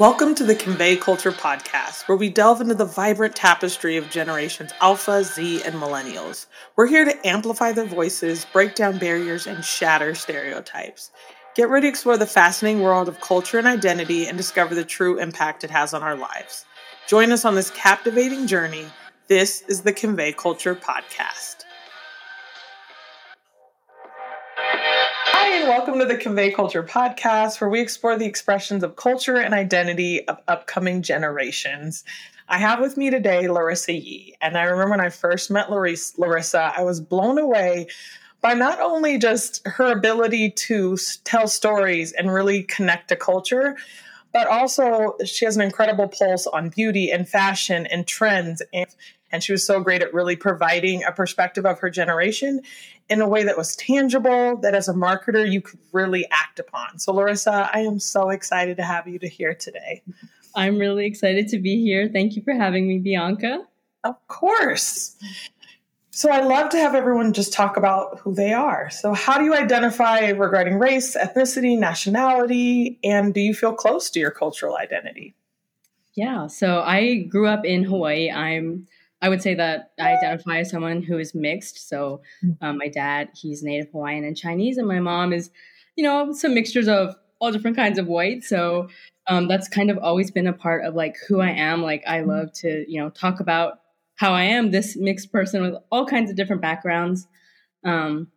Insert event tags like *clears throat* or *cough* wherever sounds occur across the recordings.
Welcome to the Convey Culture Podcast, where we delve into the vibrant tapestry of generations Alpha, Z, and Millennials. We're here to amplify their voices, break down barriers, and shatter stereotypes. Get ready to explore the fascinating world of culture and identity and discover the true impact it has on our lives. Join us on this captivating journey. This is the Convey Culture Podcast. And welcome to the Convey Culture podcast, where we explore the expressions of culture and identity of upcoming generations. I have with me today Larissa Yee. And I remember when I first met Larissa, I was blown away by not only just her ability to tell stories and really connect to culture, but also she has an incredible pulse on beauty and fashion and trends. And, and she was so great at really providing a perspective of her generation in a way that was tangible, that as a marketer you could really act upon. So, Larissa, I am so excited to have you to here today. I'm really excited to be here. Thank you for having me, Bianca. Of course. So I love to have everyone just talk about who they are. So how do you identify regarding race, ethnicity, nationality, and do you feel close to your cultural identity? Yeah, so I grew up in Hawaii. I'm I would say that I identify as someone who is mixed. So um, my dad, he's Native Hawaiian and Chinese, and my mom is, you know, some mixtures of all different kinds of white. So um, that's kind of always been a part of like who I am. Like I love to, you know, talk about how I am this mixed person with all kinds of different backgrounds. Um,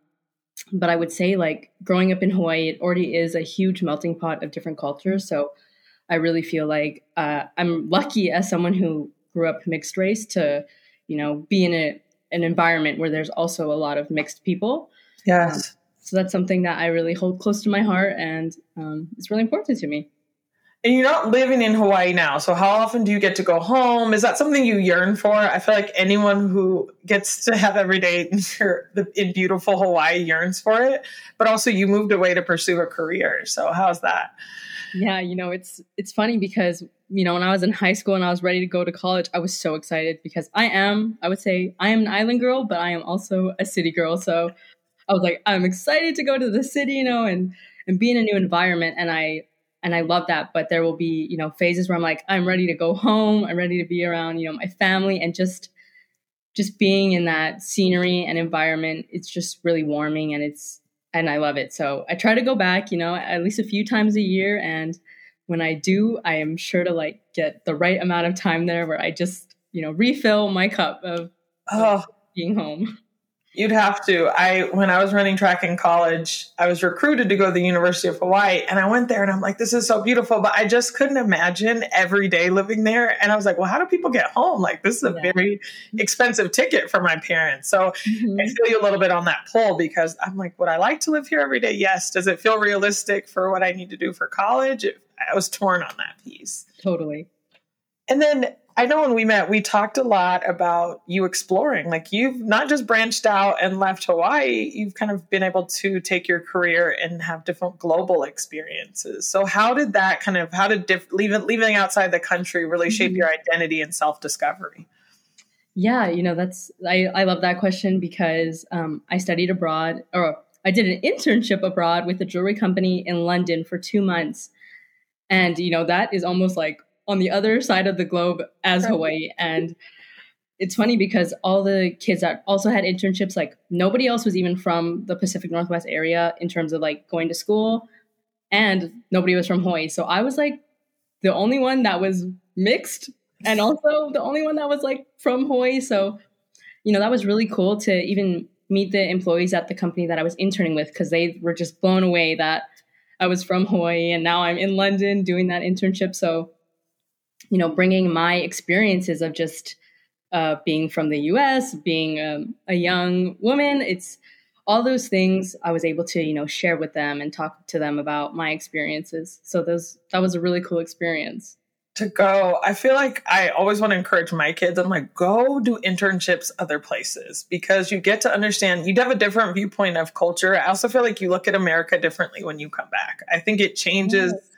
but I would say, like, growing up in Hawaii, it already is a huge melting pot of different cultures. So I really feel like uh, I'm lucky as someone who grew up mixed race to, you know, be in a, an environment where there's also a lot of mixed people. Yes. Um, so that's something that I really hold close to my heart and um, it's really important to me. And you're not living in Hawaii now. So how often do you get to go home? Is that something you yearn for? I feel like anyone who gets to have every day in beautiful Hawaii yearns for it. But also you moved away to pursue a career. So how's that? Yeah, you know, it's it's funny because you know, when I was in high school and I was ready to go to college, I was so excited because I am, I would say I am an island girl, but I am also a city girl. So I was like, I'm excited to go to the city, you know, and and be in a new environment and I and I love that. But there will be, you know, phases where I'm like, I'm ready to go home. I'm ready to be around, you know, my family and just just being in that scenery and environment. It's just really warming and it's and I love it. So I try to go back, you know, at least a few times a year. And when I do, I am sure to like get the right amount of time there where I just, you know, refill my cup of, oh. of being home. You'd have to. I when I was running track in college, I was recruited to go to the University of Hawaii and I went there and I'm like this is so beautiful, but I just couldn't imagine every day living there and I was like, well, how do people get home? Like this is a yeah. very expensive ticket for my parents. So mm-hmm. I feel you a little bit on that pull because I'm like, would I like to live here every day? Yes. Does it feel realistic for what I need to do for college? It, I was torn on that piece. Totally. And then I know when we met, we talked a lot about you exploring. Like you've not just branched out and left Hawaii, you've kind of been able to take your career and have different global experiences. So how did that kind of how did diff- leaving leaving outside the country really shape mm-hmm. your identity and self discovery? Yeah, you know that's I I love that question because um, I studied abroad or I did an internship abroad with a jewelry company in London for two months, and you know that is almost like on the other side of the globe as Hawaii. And it's funny because all the kids that also had internships, like nobody else was even from the Pacific Northwest area in terms of like going to school, and nobody was from Hawaii. So I was like the only one that was mixed and also the only one that was like from Hawaii. So, you know, that was really cool to even meet the employees at the company that I was interning with because they were just blown away that I was from Hawaii and now I'm in London doing that internship. So you know, bringing my experiences of just uh, being from the U.S., being um, a young woman, it's all those things I was able to, you know, share with them and talk to them about my experiences. So those that was a really cool experience. To go, I feel like I always want to encourage my kids. I'm like, go do internships other places because you get to understand. You have a different viewpoint of culture. I also feel like you look at America differently when you come back. I think it changes. Yes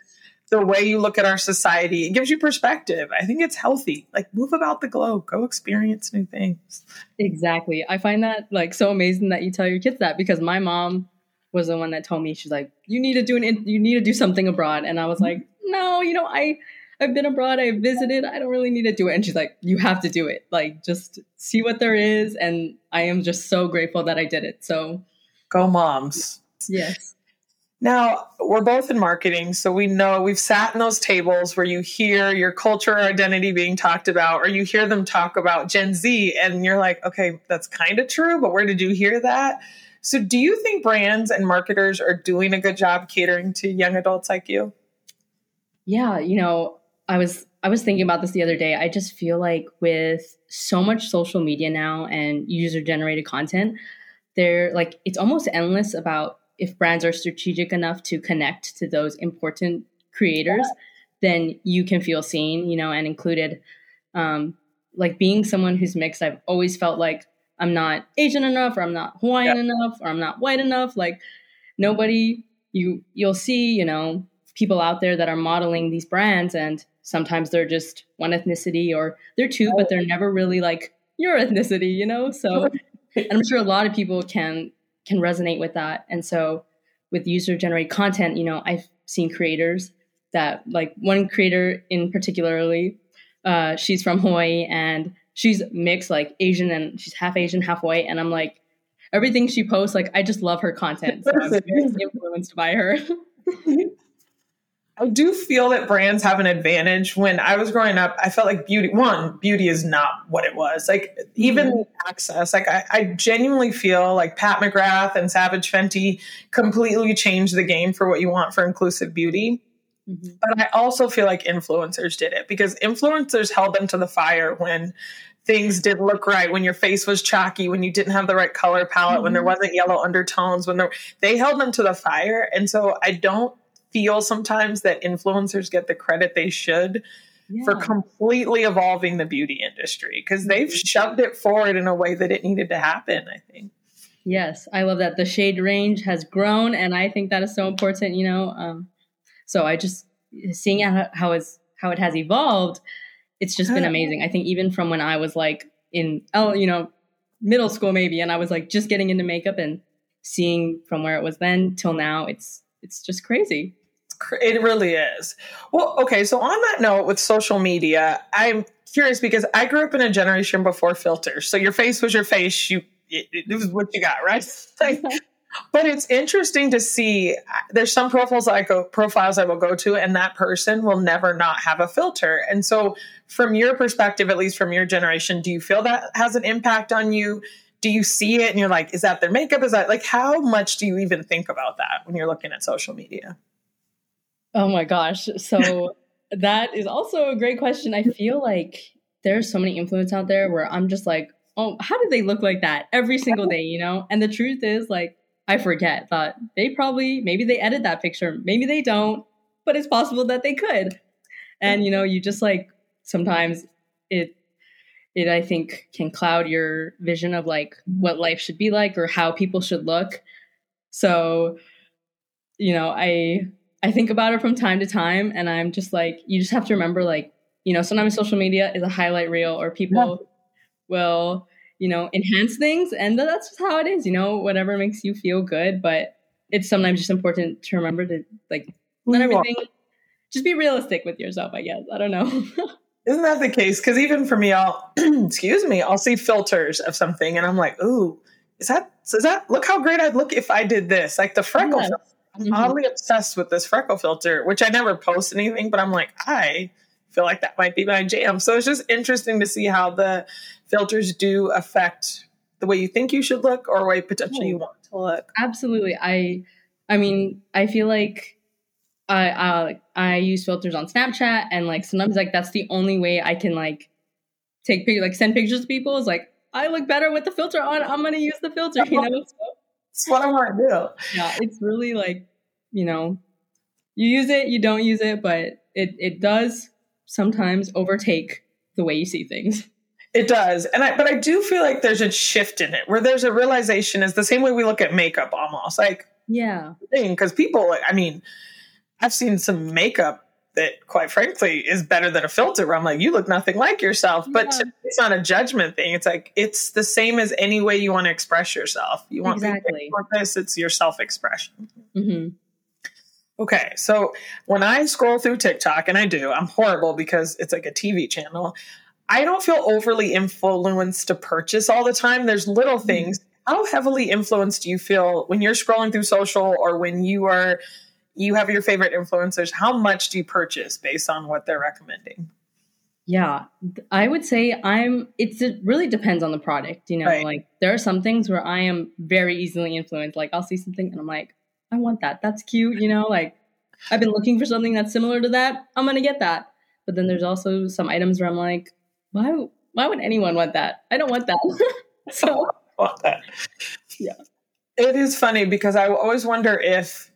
the way you look at our society. It gives you perspective. I think it's healthy. Like move about the globe, go experience new things. Exactly. I find that like so amazing that you tell your kids that because my mom was the one that told me she's like you need to do an you need to do something abroad and I was like no, you know, I I've been abroad, I've visited, I don't really need to do it. And she's like, you have to do it. Like, just see what there is. And I am just so grateful that I did it. So, go moms. Yes. Now, we're both in marketing, so we know we've sat in those tables where you hear your culture or identity being talked about, or you hear them talk about Gen Z, and you're like, okay, that's kind of true, but where did you hear that? So, do you think brands and marketers are doing a good job catering to young adults like you? Yeah, you know, I was I was thinking about this the other day. I just feel like with so much social media now and user generated content, they're like it's almost endless about if brands are strategic enough to connect to those important creators, then you can feel seen, you know, and included. Um, like being someone who's mixed, I've always felt like I'm not Asian enough, or I'm not Hawaiian yeah. enough, or I'm not white enough. Like nobody, you you'll see, you know, people out there that are modeling these brands, and sometimes they're just one ethnicity, or they're two, but they're never really like your ethnicity, you know. So *laughs* I'm sure a lot of people can can resonate with that. And so with user generated content, you know, I've seen creators that like one creator in particularly, uh, she's from Hawaii and she's mixed like Asian and she's half Asian, half white. And I'm like, everything she posts, like I just love her content. So I'm *laughs* very influenced by her. *laughs* I do feel that brands have an advantage. When I was growing up, I felt like beauty, one, beauty is not what it was. Like, even mm-hmm. access, like, I, I, genuinely feel like Pat McGrath and Savage Fenty completely changed the game for what you want for inclusive beauty. Mm-hmm. But I also feel like influencers did it because influencers held them to the fire when things didn't look right, when your face was chalky, when you didn't have the right color palette, mm-hmm. when there mm-hmm. wasn't yellow undertones, when there, they held them to the fire. And so I don't feel sometimes that influencers get the credit they should yeah. for completely evolving the beauty industry because they've mm-hmm. shoved it forward in a way that it needed to happen, I think. Yes, I love that. The shade range has grown, and I think that is so important, you know. Um, so I just seeing how, how, it's, how it has evolved, it's just been amazing. I think even from when I was like in, oh, you know, middle school maybe, and I was like just getting into makeup and seeing from where it was then till now, it's it's just crazy. It really is. Well, okay. So on that note, with social media, I'm curious because I grew up in a generation before filters. So your face was your face. You it, it was what you got, right? *laughs* *laughs* but it's interesting to see. There's some profiles I go profiles I will go to, and that person will never not have a filter. And so, from your perspective, at least from your generation, do you feel that has an impact on you? Do you see it and you're like, is that their makeup? Is that like how much do you even think about that when you're looking at social media? Oh my gosh. So *laughs* that is also a great question. I feel like there's so many influence out there where I'm just like, oh, how do they look like that every single day, you know? And the truth is, like, I forget that they probably, maybe they edit that picture, maybe they don't, but it's possible that they could. And, you know, you just like sometimes it, it I think can cloud your vision of like what life should be like or how people should look. So, you know, I I think about it from time to time, and I'm just like, you just have to remember, like, you know, sometimes social media is a highlight reel, or people yeah. will, you know, enhance things, and that's just how it is. You know, whatever makes you feel good, but it's sometimes just important to remember to like not everything. Just be realistic with yourself, I guess. I don't know. *laughs* Isn't that the case? Because even for me, I'll *clears throat* excuse me, I'll see filters of something, and I'm like, ooh, is that is that look how great I'd look if I did this? Like the freckle yes. I'm mm-hmm. oddly obsessed with this freckle filter, which I never post anything, but I'm like, I feel like that might be my jam. So it's just interesting to see how the filters do affect the way you think you should look or the way potentially you want to look. Absolutely. I I mean, I feel like I uh, I use filters on Snapchat and like sometimes like that's the only way I can like take pictures, like send pictures to people is like I look better with the filter on. I'm gonna use the filter, you know. *laughs* So it's what I want to do. Yeah, it's really like, you know, you use it, you don't use it, but it it does sometimes overtake the way you see things. It does. And I but I do feel like there's a shift in it where there's a realization is the same way we look at makeup almost. Like yeah. Because people I mean, I've seen some makeup that quite frankly is better than a filter where I'm like, you look nothing like yourself. But yeah. it's not a judgment thing. It's like it's the same as any way you want to express yourself. You want exactly. this, it's your self expression. Mm-hmm. Okay, so when I scroll through TikTok, and I do, I'm horrible because it's like a TV channel. I don't feel overly influenced to purchase all the time. There's little mm-hmm. things. How heavily influenced do you feel when you're scrolling through social or when you are you have your favorite influencers? How much do you purchase based on what they're recommending? Yeah, I would say I'm. It's it really depends on the product. You know, right. like there are some things where I am very easily influenced. Like I'll see something and I'm like, I want that. That's cute. You know, like I've been looking for something that's similar to that. I'm gonna get that. But then there's also some items where I'm like, why? Why would anyone want that? I don't want that. *laughs* so *laughs* want that. Yeah, it is funny because I always wonder if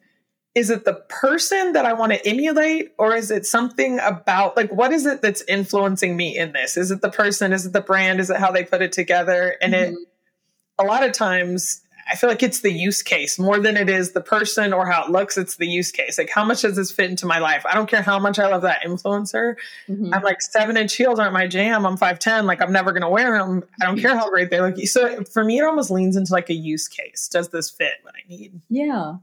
is it the person that I want to emulate or is it something about like what is it that's influencing me in this? Is it the person? Is it the brand? Is it how they put it together? And mm-hmm. it a lot of times I feel like it's the use case more than it is the person or how it looks. It's the use case. Like, how much does this fit into my life? I don't care how much I love that influencer. Mm-hmm. I'm like, seven inch heels aren't my jam. I'm 5'10. Like, I'm never going to wear them. I don't care how great they look. So, for me, it almost leans into like a use case. Does this fit what I need? Yeah.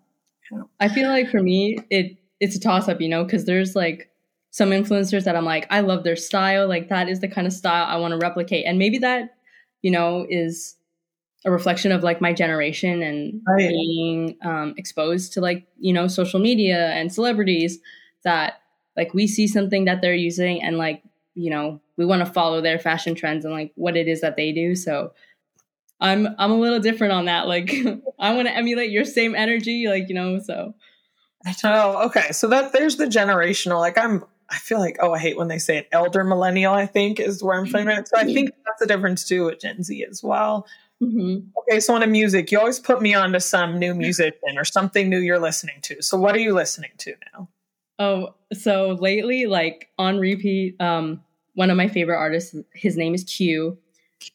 I feel like for me, it it's a toss up, you know, because there's like some influencers that I'm like, I love their style. Like that is the kind of style I want to replicate. And maybe that, you know, is a reflection of like my generation and right. being um, exposed to like, you know, social media and celebrities that like we see something that they're using and like, you know, we want to follow their fashion trends and like what it is that they do. So I'm I'm a little different on that. Like *laughs* I want to emulate your same energy, like you know. So I know. Okay, so that there's the generational. Like I'm. I feel like oh I hate when they say it. Elder millennial. I think is where I'm playing it. So I think that's the difference too with Gen Z as well. Mm-hmm. Okay, so on a music, you always put me on to some new musician or something new you're listening to. So what are you listening to now? Oh, so lately, like on repeat, um, one of my favorite artists, his name is Q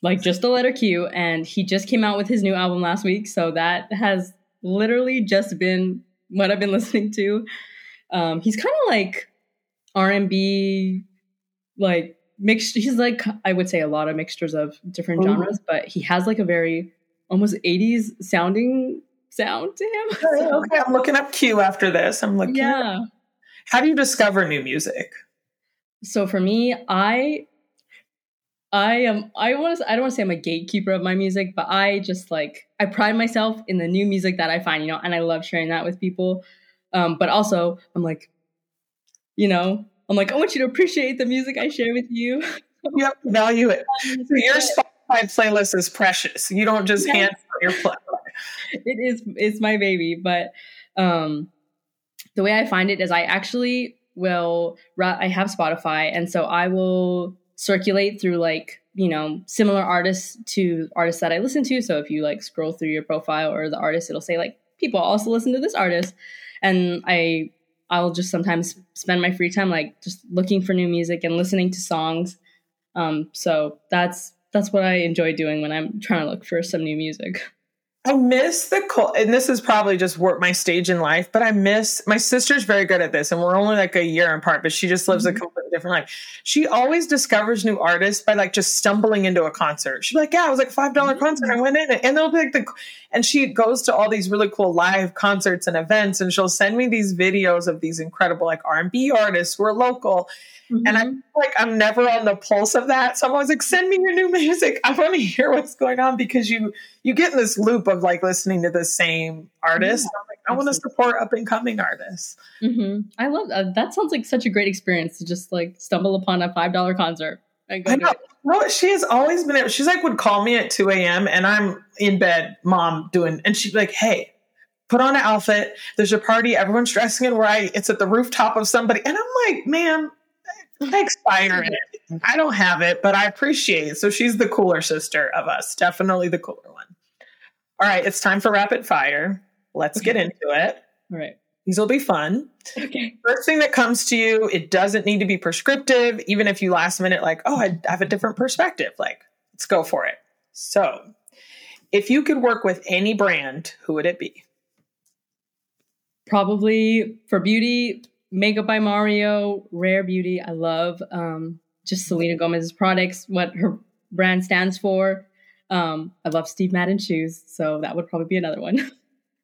like just the letter Q, and he just came out with his new album last week. So that has literally just been what I've been *laughs* listening to. Um, he's kind of like R and B, like mixed. He's like I would say a lot of mixtures of different genres, but he has like a very almost '80s sounding sound to him. *laughs* so, okay, I'm looking up Q after this. I'm looking. Yeah. How do you discover new music? So for me, I I am I want to I don't want to say I'm a gatekeeper of my music, but I just like I pride myself in the new music that I find, you know, and I love sharing that with people. Um, but also I'm like, you know, I'm like, I want you to appreciate the music I share with you. you have to value it. *laughs* So your Spotify playlist is precious. You don't just yes. hand your playlist. *laughs* It is it's my baby, but um the way I find it is I actually will I have Spotify and so I will circulate through like you know similar artists to artists that I listen to. So if you like scroll through your profile or the artist, it'll say like people also listen to this artist, and I I'll just sometimes spend my free time like just looking for new music and listening to songs. Um, so that's that's what I enjoy doing when I'm trying to look for some new music. *laughs* I miss the cool, and this is probably just work my stage in life, but I miss my sister's very good at this, and we're only like a year apart, but she just lives mm-hmm. a different life. She always discovers new artists by like just stumbling into a concert. She's like, "Yeah, it was like a five dollar mm-hmm. concert. I went in, and they'll be like the," and she goes to all these really cool live concerts and events, and she'll send me these videos of these incredible like R and B artists who are local, Mm-hmm. And I'm like, I'm never on the pulse of that. So I'm always like, send me your new *laughs* music. I want to hear what's going on because you you get in this loop of like listening to the same artist. Yeah, I want to support up and coming artists. Mm-hmm. I love that. That sounds like such a great experience to just like stumble upon a five dollar concert. I know. No, she has always been. She's like would call me at two a.m. and I'm in bed, mom doing, and she'd be like, "Hey, put on an outfit. There's a party. Everyone's dressing in white. It's at the rooftop of somebody." And I'm like, "Man, *laughs* expire it. I don't have it, but I appreciate it. So she's the cooler sister of us. Definitely the cooler one. All right, it's time for rapid fire. Let's okay. get into it. All right. These will be fun. Okay. First thing that comes to you, it doesn't need to be prescriptive, even if you last minute, like, oh, I have a different perspective. Like, let's go for it. So, if you could work with any brand, who would it be? Probably for beauty, Makeup by Mario, Rare Beauty. I love um, just Selena Gomez's products, what her brand stands for. Um, I love Steve Madden shoes, so that would probably be another one. *laughs*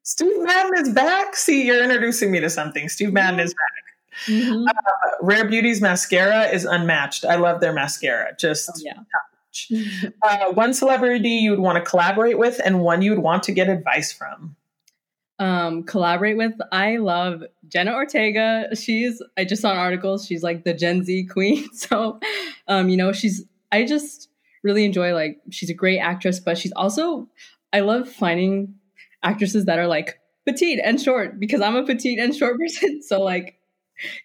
Steve Madden is back. See, you're introducing me to something. Steve Madden is back. Mm-hmm. Uh, Rare Beauty's mascara is unmatched. I love their mascara. Just oh, yeah. uh, one celebrity you would want to collaborate with, and one you would want to get advice from. Um, collaborate with. I love Jenna Ortega. She's. I just saw an article. She's like the Gen Z queen. *laughs* So, um, you know, she's. I just really enjoy like she's a great actress, but she's also. I love finding actresses that are like petite and short because I'm a petite and short *laughs* person. So like,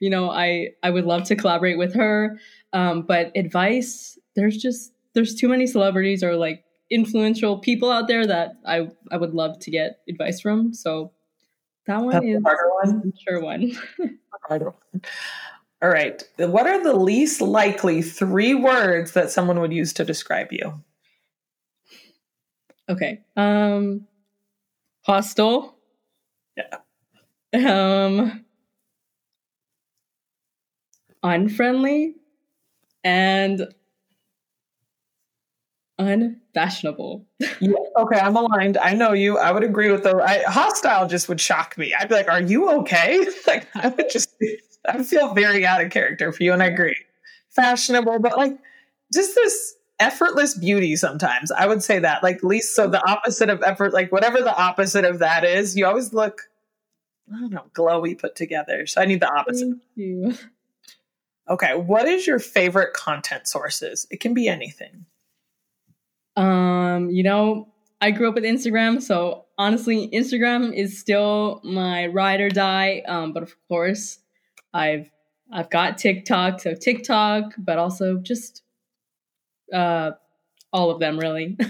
you know, I I would love to collaborate with her. Um, but advice, there's just there's too many celebrities or like influential people out there that I I would love to get advice from. So that one That's is harder one. Sure one. *laughs* harder one. All right. What are the least likely three words that someone would use to describe you? Okay. Um hostile. Yeah. Um, unfriendly and unfashionable. *laughs* yeah, okay, I'm aligned. I know you. I would agree with the I, hostile. Just would shock me. I'd be like, "Are you okay?" *laughs* like I would just, I would feel very out of character for you, and I agree. Fashionable, but like just this effortless beauty sometimes. I would say that. Like least so the opposite of effort, like whatever the opposite of that is, you always look I don't know, glowy put together. So I need the opposite. Thank you. Okay. What is your favorite content sources? It can be anything. Um, you know, I grew up with Instagram, so honestly, Instagram is still my ride or die. Um, but of course, I've I've got TikTok, so TikTok, but also just uh, all of them really. *laughs*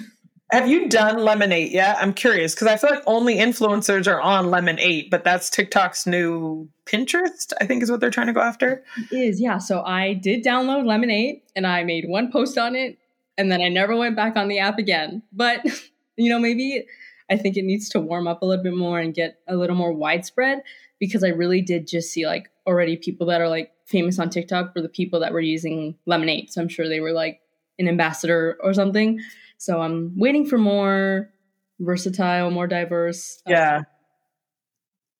Have you done Lemon8 yet? I'm curious because I feel like only influencers are on Lemon8, but that's TikTok's new Pinterest, I think is what they're trying to go after. It is, yeah. So I did download Lemon8 and I made one post on it and then I never went back on the app again. But, *laughs* you know, maybe I think it needs to warm up a little bit more and get a little more widespread because I really did just see like already people that are like famous on TikTok were the people that were using Lemon8. So I'm sure they were like an ambassador or something. So I'm waiting for more versatile, more diverse. Uh, yeah.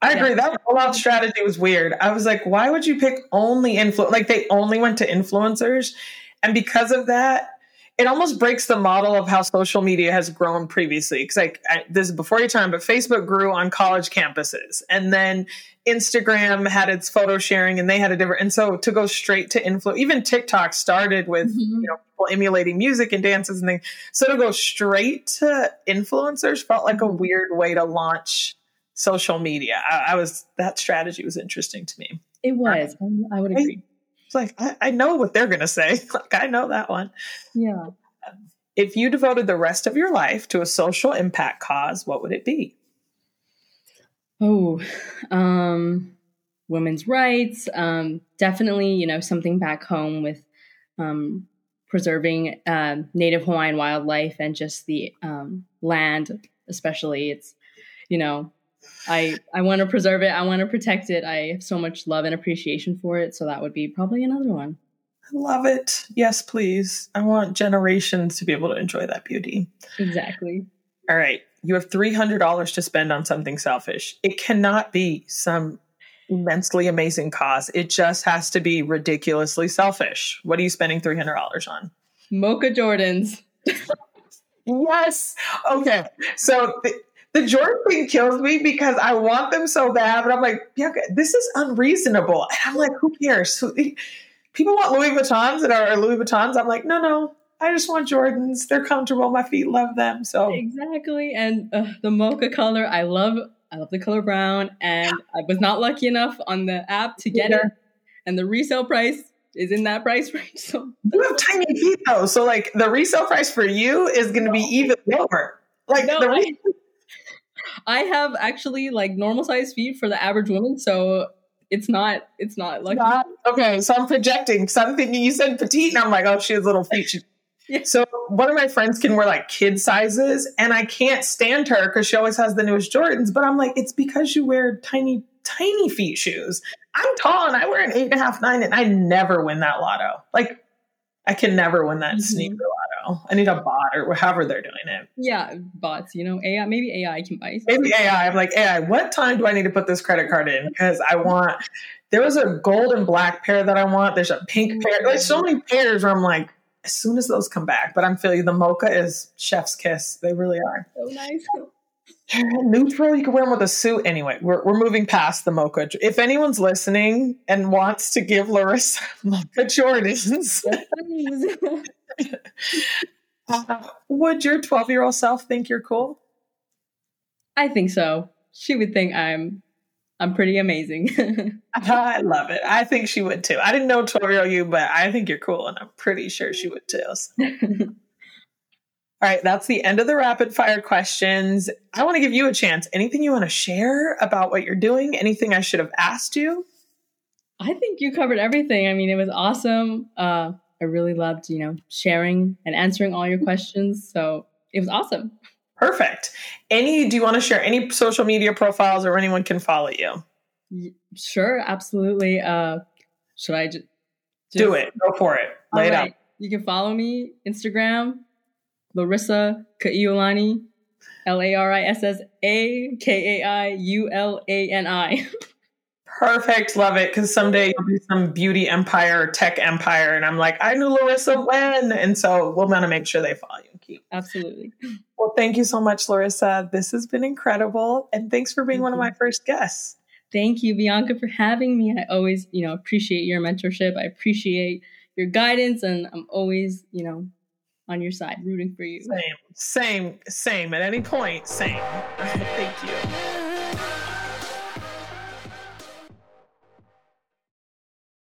I agree. Yeah. That rollout strategy was weird. I was like, why would you pick only influ like they only went to influencers? And because of that, it almost breaks the model of how social media has grown previously. Because like I, this is before your time, but Facebook grew on college campuses, and then Instagram had its photo sharing, and they had a different. And so to go straight to influence, even TikTok started with mm-hmm. you know people emulating music and dances and things. So to go straight to influencers felt like a mm-hmm. weird way to launch social media. I, I was that strategy was interesting to me. It was. I, I would agree. It's like I, I know what they're going to say. *laughs* like I know that one. Yeah. If you devoted the rest of your life to a social impact cause, what would it be? Oh, um, women's rights. Um, definitely, you know, something back home with um, preserving uh, native Hawaiian wildlife and just the um, land, especially. It's, you know, I I want to preserve it. I want to protect it. I have so much love and appreciation for it. So that would be probably another one. I love it. Yes, please. I want generations to be able to enjoy that beauty. Exactly. All right. You have $300 to spend on something selfish. It cannot be some immensely amazing cause. It just has to be ridiculously selfish. What are you spending $300 on? Mocha Jordans. *laughs* yes. Okay. So th- the Jordan thing kills me because I want them so bad, but I'm like, yeah, this is unreasonable. And I'm like, who cares? People want Louis Vuittons that are Louis Vuittons. I'm like, no, no, I just want Jordans. They're comfortable. My feet love them. So exactly. And uh, the mocha color, I love. I love the color brown, and I was not lucky enough on the app to get yeah. it. And the resale price is in that price *laughs* range. So you have tiny feet though, so like the resale price for you is going to be even lower. Like no, the. I have actually like normal size feet for the average woman, so it's not it's not like okay. So I'm projecting something. You said petite, and I'm like, oh, she has little feet. She, *laughs* yeah. So one of my friends can wear like kid sizes, and I can't stand her because she always has the newest Jordans. But I'm like, it's because you wear tiny, tiny feet shoes. I'm tall and I wear an eight and a half, nine, and I never win that lotto. Like, I can never win that mm-hmm. sneaker lotto. Though. I need a bot or however they're doing it. Yeah, bots. You know, AI. Maybe AI can buy. Maybe AI. I'm like AI. What time do I need to put this credit card in? Because I want. There was a gold and black pair that I want. There's a pink mm. pair. There's so many pairs where I'm like, as soon as those come back. But I'm feeling the mocha is chef's kiss. They really are. So nice. *laughs* Neutral, you can wear them with a suit. Anyway, we're, we're moving past the mocha. If anyone's listening and wants to give Larissa *laughs* mocha Jordans, *laughs* uh, would your 12 year old self think you're cool? I think so. She would think I'm I'm pretty amazing. I love it. I think she would too. I didn't know 12 year old you, but I think you're cool, and I'm pretty sure she would too. So. All right, that's the end of the rapid fire questions. I want to give you a chance. Anything you want to share about what you're doing? Anything I should have asked you? I think you covered everything. I mean, it was awesome. Uh, I really loved, you know, sharing and answering all your questions. So it was awesome. Perfect. Any, do you want to share any social media profiles or anyone can follow you? Sure, absolutely. Uh, should I just, just do it? Go for it. Lay it right. out. You can follow me Instagram Larissa Kaiulani, L A R I S S A K A I U L A N I. Perfect. Love it. Because someday you'll be some beauty empire, tech empire. And I'm like, I knew Larissa when. And so we'll want to make sure they follow you and keep. Absolutely. Well, thank you so much, Larissa. This has been incredible. And thanks for being thank one you. of my first guests. Thank you, Bianca, for having me. I always, you know, appreciate your mentorship. I appreciate your guidance. And I'm always, you know, on your side, rooting for you. Same, same, same. At any point, same. *laughs* Thank you.